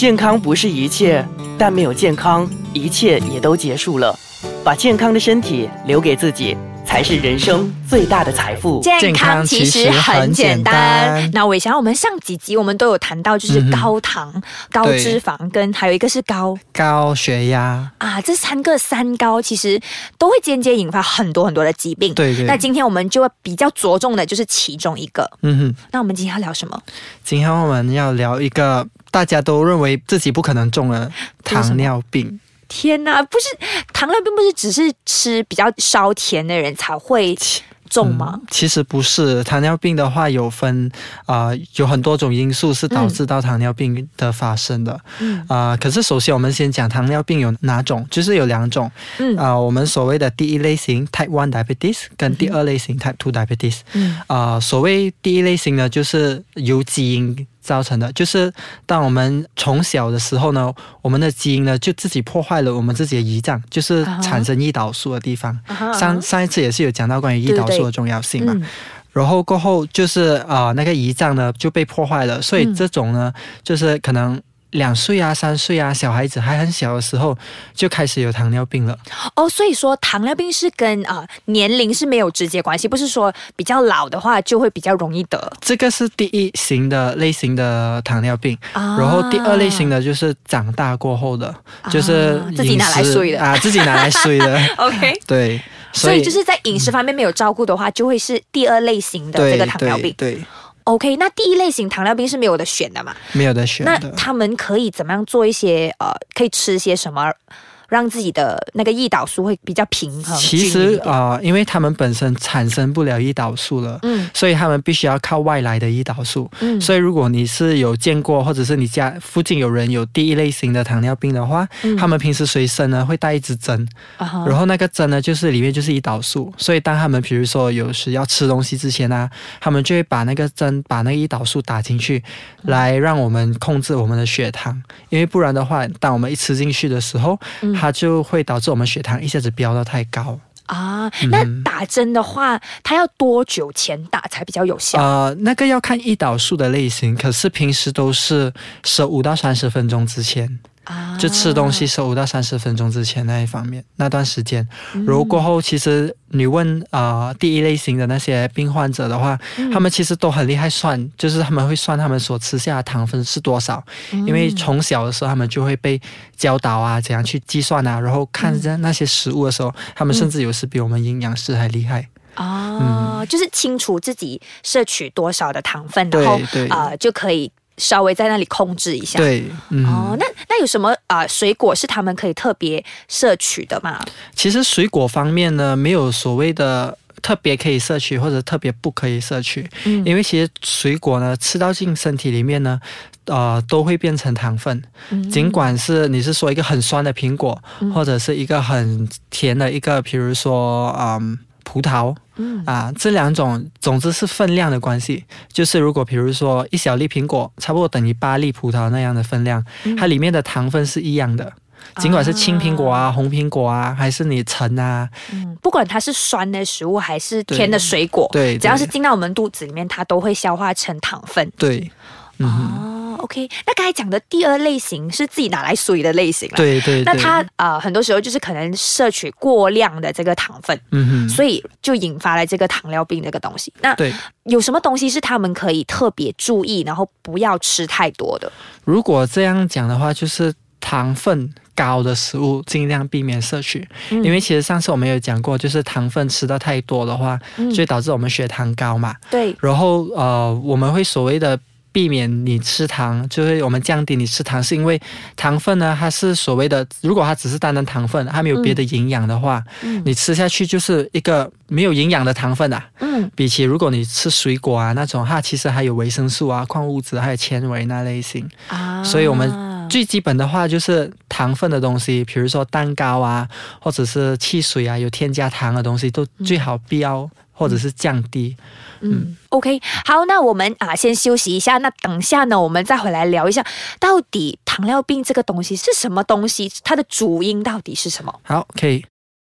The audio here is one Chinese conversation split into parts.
健康不是一切，但没有健康，一切也都结束了。把健康的身体留给自己，才是人生最大的财富。健康其实很简单。那我想，我们上几集我们都有谈到，就是高糖、高脂肪，跟还有一个是高高血压啊，这三个三高其实都会间接引发很多很多的疾病。对对。那今天我们就会比较着重的就是其中一个。嗯哼。那我们今天要聊什么？今天我们要聊一个大家都认为自己不可能中了糖尿病。天哪，不是糖尿病，不是只是吃比较烧甜的人才会中吗？其实不是，糖尿病的话有分啊，有很多种因素是导致到糖尿病的发生的。嗯啊，可是首先我们先讲糖尿病有哪种，就是有两种。嗯啊，我们所谓的第一类型 Type One Diabetes 跟第二类型 Type Two Diabetes。嗯啊，所谓第一类型呢，就是由基因。造成的，就是当我们从小的时候呢，我们的基因呢就自己破坏了我们自己的胰脏，就是产生胰岛素的地方。上上一次也是有讲到关于胰岛素的重要性嘛，然后过后就是啊那个胰脏呢就被破坏了，所以这种呢就是可能。两岁啊，三岁啊，小孩子还很小的时候就开始有糖尿病了。哦，所以说糖尿病是跟啊年龄是没有直接关系，不是说比较老的话就会比较容易得。这个是第一型的类型的糖尿病，然后第二类型的就是长大过后的，就是自己拿来睡的啊，自己拿来睡的。OK，对，所以就是在饮食方面没有照顾的话，就会是第二类型的这个糖尿病。对。OK，那第一类型糖尿病是没有的选的嘛？没有的选。那他们可以怎么样做一些呃，可以吃些什么？让自己的那个胰岛素会比较平衡。其实啊，因为他们本身产生不了胰岛素了，嗯，所以他们必须要靠外来的胰岛素。嗯，所以如果你是有见过，或者是你家附近有人有第一类型的糖尿病的话，他们平时随身呢会带一支针，然后那个针呢就是里面就是胰岛素，所以当他们比如说有时要吃东西之前呢，他们就会把那个针把那个胰岛素打进去，来让我们控制我们的血糖，因为不然的话，当我们一吃进去的时候，它就会导致我们血糖一下子飙到太高啊。那打针的话，它要多久前打才比较有效？呃，那个要看胰岛素的类型，可是平时都是十五到三十分钟之前。就吃东西十五到三十分钟之前那一方面那段时间，如果过后其实你问啊第一类型的那些病患者的话，他们其实都很厉害算，就是他们会算他们所吃下的糖分是多少，因为从小的时候他们就会被教导啊怎样去计算啊，然后看着那些食物的时候，他们甚至有时比我们营养师还厉害。哦，就是清楚自己摄取多少的糖分，然后啊就可以。稍微在那里控制一下。对，嗯哦，那那有什么啊？水果是他们可以特别摄取的吗？其实水果方面呢，没有所谓的特别可以摄取或者特别不可以摄取。嗯，因为其实水果呢，吃到进身体里面呢，呃，都会变成糖分。嗯，尽管是你是说一个很酸的苹果，或者是一个很甜的一个，比如说嗯。葡萄，嗯。啊，这两种总之是分量的关系。就是如果比如说一小粒苹果，差不多等于八粒葡萄那样的分量，它里面的糖分是一样的。尽管是青苹果啊、红苹果啊，还是你橙啊，嗯，不管它是酸的食物还是甜的水果，对，只要是进到我们肚子里面，它都会消化成糖分。对，哦。OK，那刚才讲的第二类型是自己拿来水的类型了。对对。那它啊，很多时候就是可能摄取过量的这个糖分，嗯哼，所以就引发了这个糖尿病这个东西。那对，有什么东西是他们可以特别注意，然后不要吃太多的？如果这样讲的话，就是糖分高的食物尽量避免摄取，因为其实上次我们有讲过，就是糖分吃的太多的话，就会导致我们血糖高嘛。对。然后呃，我们会所谓的。避免你吃糖，就是我们降低你吃糖，是因为糖分呢，它是所谓的，如果它只是单单糖分，它没有别的营养的话，你吃下去就是一个没有营养的糖分啊。嗯，比起如果你吃水果啊那种，它其实还有维生素啊、矿物质还有纤维那类型啊。所以我们最基本的话就是糖分的东西，比如说蛋糕啊，或者是汽水啊，有添加糖的东西都最好不要。或者是降低，嗯，OK，好，那我们啊先休息一下，那等下呢，我们再回来聊一下，到底糖尿病这个东西是什么东西，它的主因到底是什么？好，可以。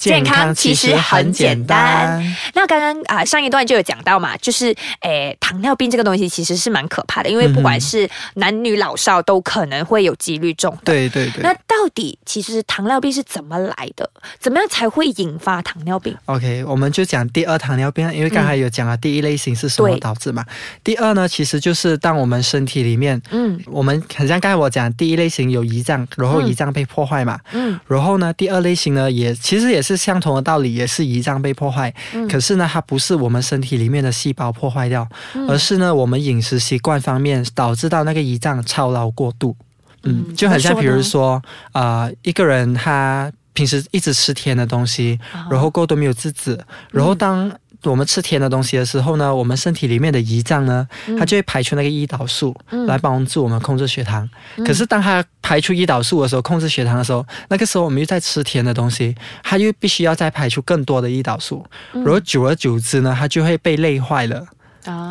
健康其实很简单。那刚刚啊，上一段就有讲到嘛，就是诶，糖尿病这个东西其实是蛮可怕的，因为不管是男女老少都可能会有几率中。对对对。那到底其实糖尿病是怎么来的？怎么样才会引发糖尿病？OK，我们就讲第二糖尿病，因为刚才有讲了第一类型是什么导致嘛。第二呢，其实就是当我们身体里面，嗯，我们很像刚才我讲第一类型有胰脏，然后胰脏被破坏嘛，嗯，然后呢，第二类型呢也其实也是。是相同的道理，也是胰脏被破坏。可是呢，它不是我们身体里面的细胞破坏掉，而是呢，我们饮食习惯方面导致到那个胰脏操劳过度。嗯，就很像，比如说，啊，一个人他平时一直吃甜的东西，然后过都没有制止，然后当。我们吃甜的东西的时候呢，我们身体里面的胰脏呢，它就会排出那个胰岛素来帮助我们控制血糖。可是当它排出胰岛素的时候，控制血糖的时候，那个时候我们又在吃甜的东西，它又必须要再排出更多的胰岛素。然后久而久之呢，它就会被累坏了。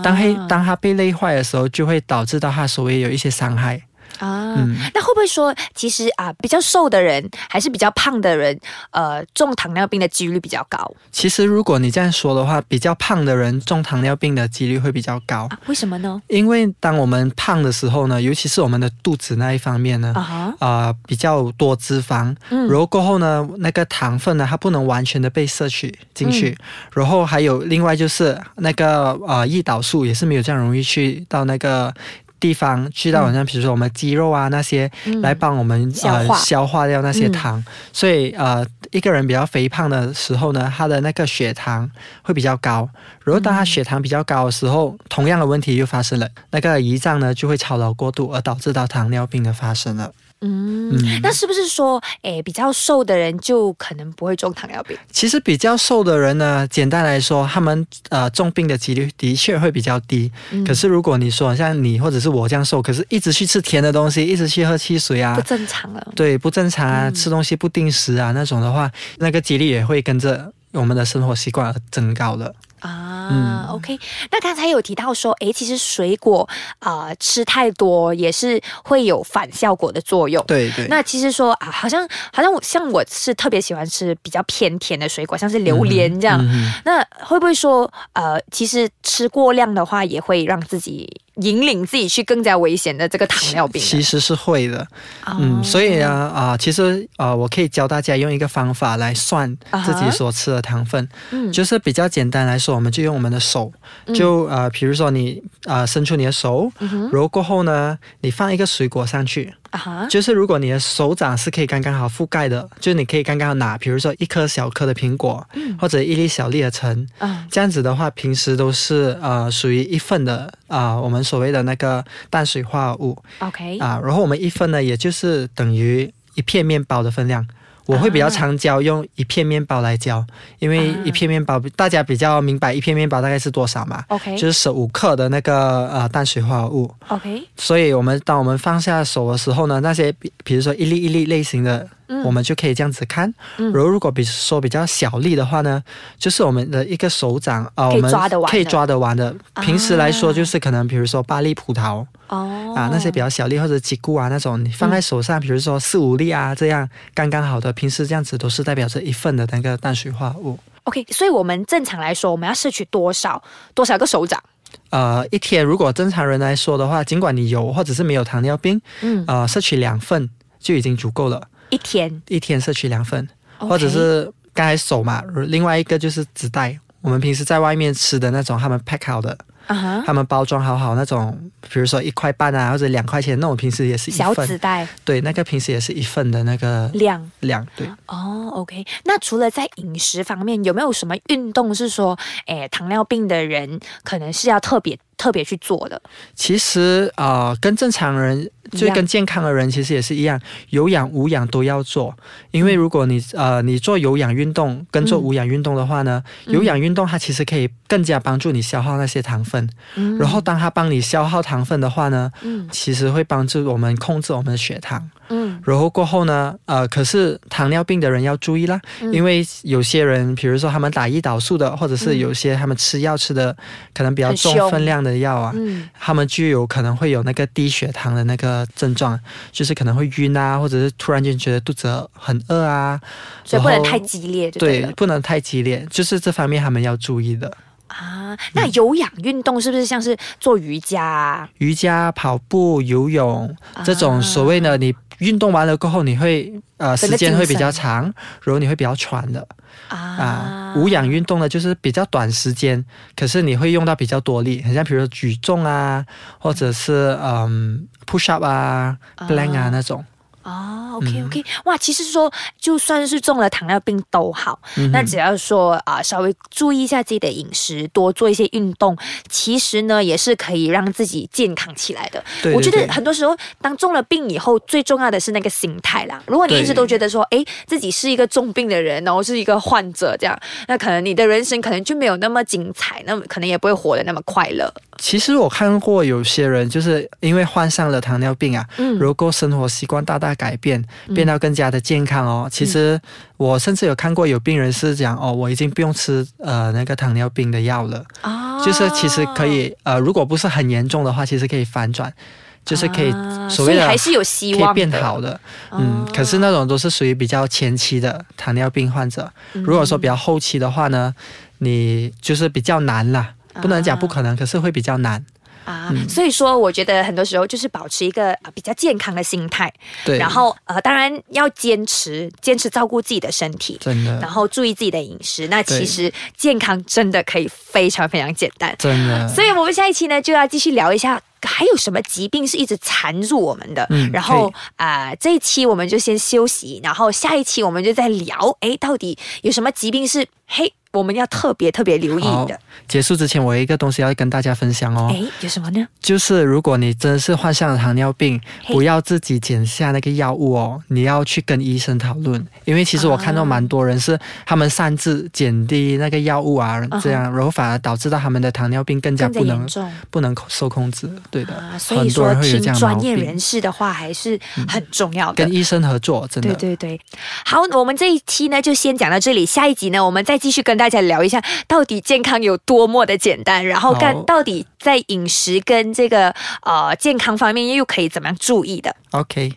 当黑当它被累坏的时候，就会导致到它所谓有一些伤害。啊，那会不会说，其实啊，比较瘦的人还是比较胖的人，呃，中糖尿病的几率比较高？其实如果你这样说的话，比较胖的人中糖尿病的几率会比较高。为什么呢？因为当我们胖的时候呢，尤其是我们的肚子那一方面呢，啊，比较多脂肪，嗯然后过后呢，那个糖分呢，它不能完全的被摄取进去，然后还有另外就是那个呃，胰岛素也是没有这样容易去到那个。地方去到好像比如说我们肌肉啊那些来帮我们呃消化。掉那些糖，所以呃一个人比较肥胖的时候呢，他的那个血糖会比较高。如果当他血糖比较高的时候，同样的问题又发生了，那个胰脏呢就会操劳过度，而导致到糖尿病的发生了。嗯，那是不是说，诶，比较瘦的人就可能不会中糖尿病？其实比较瘦的人呢，简单来说，他们呃中病的几率的确会比较低。可是如果你说像你或者是我这样瘦，可是一直去吃甜的东西，一直去喝汽水啊，不正常了。对，不正常啊，吃东西不定时啊那种的话，那个几率也会跟着我们的生活习惯而增高了。啊，OK，那刚才有提到说，哎，其实水果啊吃太多也是会有反效果的作用。对对。那其实说啊，好像好像我像我是特别喜欢吃比较偏甜的水果，像是榴莲这样。那会不会说，呃，其实吃过量的话，也会让自己？引领自己去更加危险的这个糖尿病，其实是会的，嗯，所以啊啊，其实啊，我可以教大家用一个方法来算自己所吃的糖分，嗯，就是比较简单来说，我们就用我们的手，就啊，比如说你啊，伸出你的手，然后过后呢，你放一个水果上去。啊就是如果你的手掌是可以刚刚好覆盖的，就是你可以刚刚好拿，比如说一颗小颗的苹果，或者一粒小粒的橙，这样子的话，平时都是呃属于一份的啊，我们所谓的那个碳水化合物。OK 啊，然后我们一份呢，也就是等于一片面包的分量。我会比较常教用一片面包来教，因为一片面包大家比较明白一片面包大概是多少嘛？OK，就是十五克的那个呃碳水化合物。OK，所以我们当我们放下手的时候呢，那些比比如说一粒一粒类型的。我们就可以这样子看，然后如果比如说比较小粒的话呢，就是我们的一个手掌啊，我们可以抓得完的。平时来说，就是可能比如说八粒葡萄哦，啊那些比较小粒或者几固啊那种，你放在手上，比如说四五粒啊，这样刚刚好的。平时这样子都是代表着一份的那个碳水化合物。OK，所以我们正常来说，我们要摄取多少多少个手掌？呃，一天如果正常人来说的话，尽管你有或者是没有糖尿病，嗯，呃，摄取两份就已经足够了。一天？一天摄取两份，或者是刚才手嘛，另外一个就是纸袋，我们平时在外面吃的那种，他们 pack 好的，他们包装好好那种，比如说一块半啊，或者两块钱那种，平时也是一小纸袋，对，那个平时也是一份的那个量。量，对。哦，OK，那除了在饮食方面，有没有什么运动是说，哎，糖尿病的人可能是要特别特别去做的？其实啊，跟正常人。就跟健康的人其实也是一样，有氧无氧都要做。因为如果你呃你做有氧运动跟做无氧运动的话呢，有氧运动它其实可以更加帮助你消耗那些糖分。然后当它帮你消耗糖分的话呢，嗯其实会帮助我们控制我们的血糖。嗯，然后过后呢，呃，可是糖尿病的人要注意啦，因为有些人，比如说他们打胰岛素的，或者是有些他们吃药吃的可能比较重分量的药啊，他们就有可能会有那个低血糖的那个症状，就是可能会晕啊，或者是突然间觉得肚子很饿啊，所以不能太激烈，对，不能太激烈，就是这方面他们要注意的。啊，那有氧运动是不是像是做瑜伽、瑜伽、跑步、游泳这种所谓的你运动完了过后，你会呃时间会比较长，然后你会比较喘的啊。无氧运动呢，就是比较短时间，可是你会用到比较多力，很像比如说举重啊，或者是嗯 push up 啊、plank 啊那种。哦，OK OK，哇，其实说就算是中了糖尿病都好，那只要说啊，稍微注意一下自己的饮食，多做一些运动，其实呢也是可以让自己健康起来的。我觉得很多时候，当中了病以后，最重要的是那个心态啦。如果你一直都觉得说，哎，自己是一个重病的人，然后是一个患者这样，那可能你的人生可能就没有那么精彩，那么可能也不会活得那么快乐。其实我看过有些人就是因为患上了糖尿病啊，嗯如果生活习惯大大。改变变到更加的健康哦。其实我甚至有看过有病人是讲哦，我已经不用吃呃那个糖尿病的药了。哦，就是其实可以呃，如果不是很严重的话，其实可以反转，就是可以所谓的还是有希望变好的。嗯，可是那种都是属于比较前期的糖尿病患者。如果说比较后期的话呢，你就是比较难啦，不能讲不可能，可是会比较难。啊，所以说我觉得很多时候就是保持一个比较健康的心态，对，然后呃，当然要坚持坚持照顾自己的身体，真的，然后注意自己的饮食，那其实健康真的可以非常非常简单，真的。所以我们下一期呢就要继续聊一下还有什么疾病是一直缠住我们的，嗯，然后啊这一期我们就先休息，然后下一期我们就再聊，哎，到底有什么疾病是嘿？我们要特别特别留意的。结束之前，我有一个东西要跟大家分享哦。哎，有什么呢？就是如果你真的是患上了糖尿病，不要自己减下那个药物哦，你要去跟医生讨论。因为其实我看到蛮多人是他们擅自减低那个药物啊，这样然后反而导致到他们的糖尿病更加不能不能受控制。对的，所以说听专业人士的话还是很重要的。跟医生合作，真的。对对对。好，我们这一期呢就先讲到这里，下一集呢我们再继续跟。大家聊一下，到底健康有多么的简单？然后干到底在饮食跟这个呃健康方面又可以怎么样注意的？OK。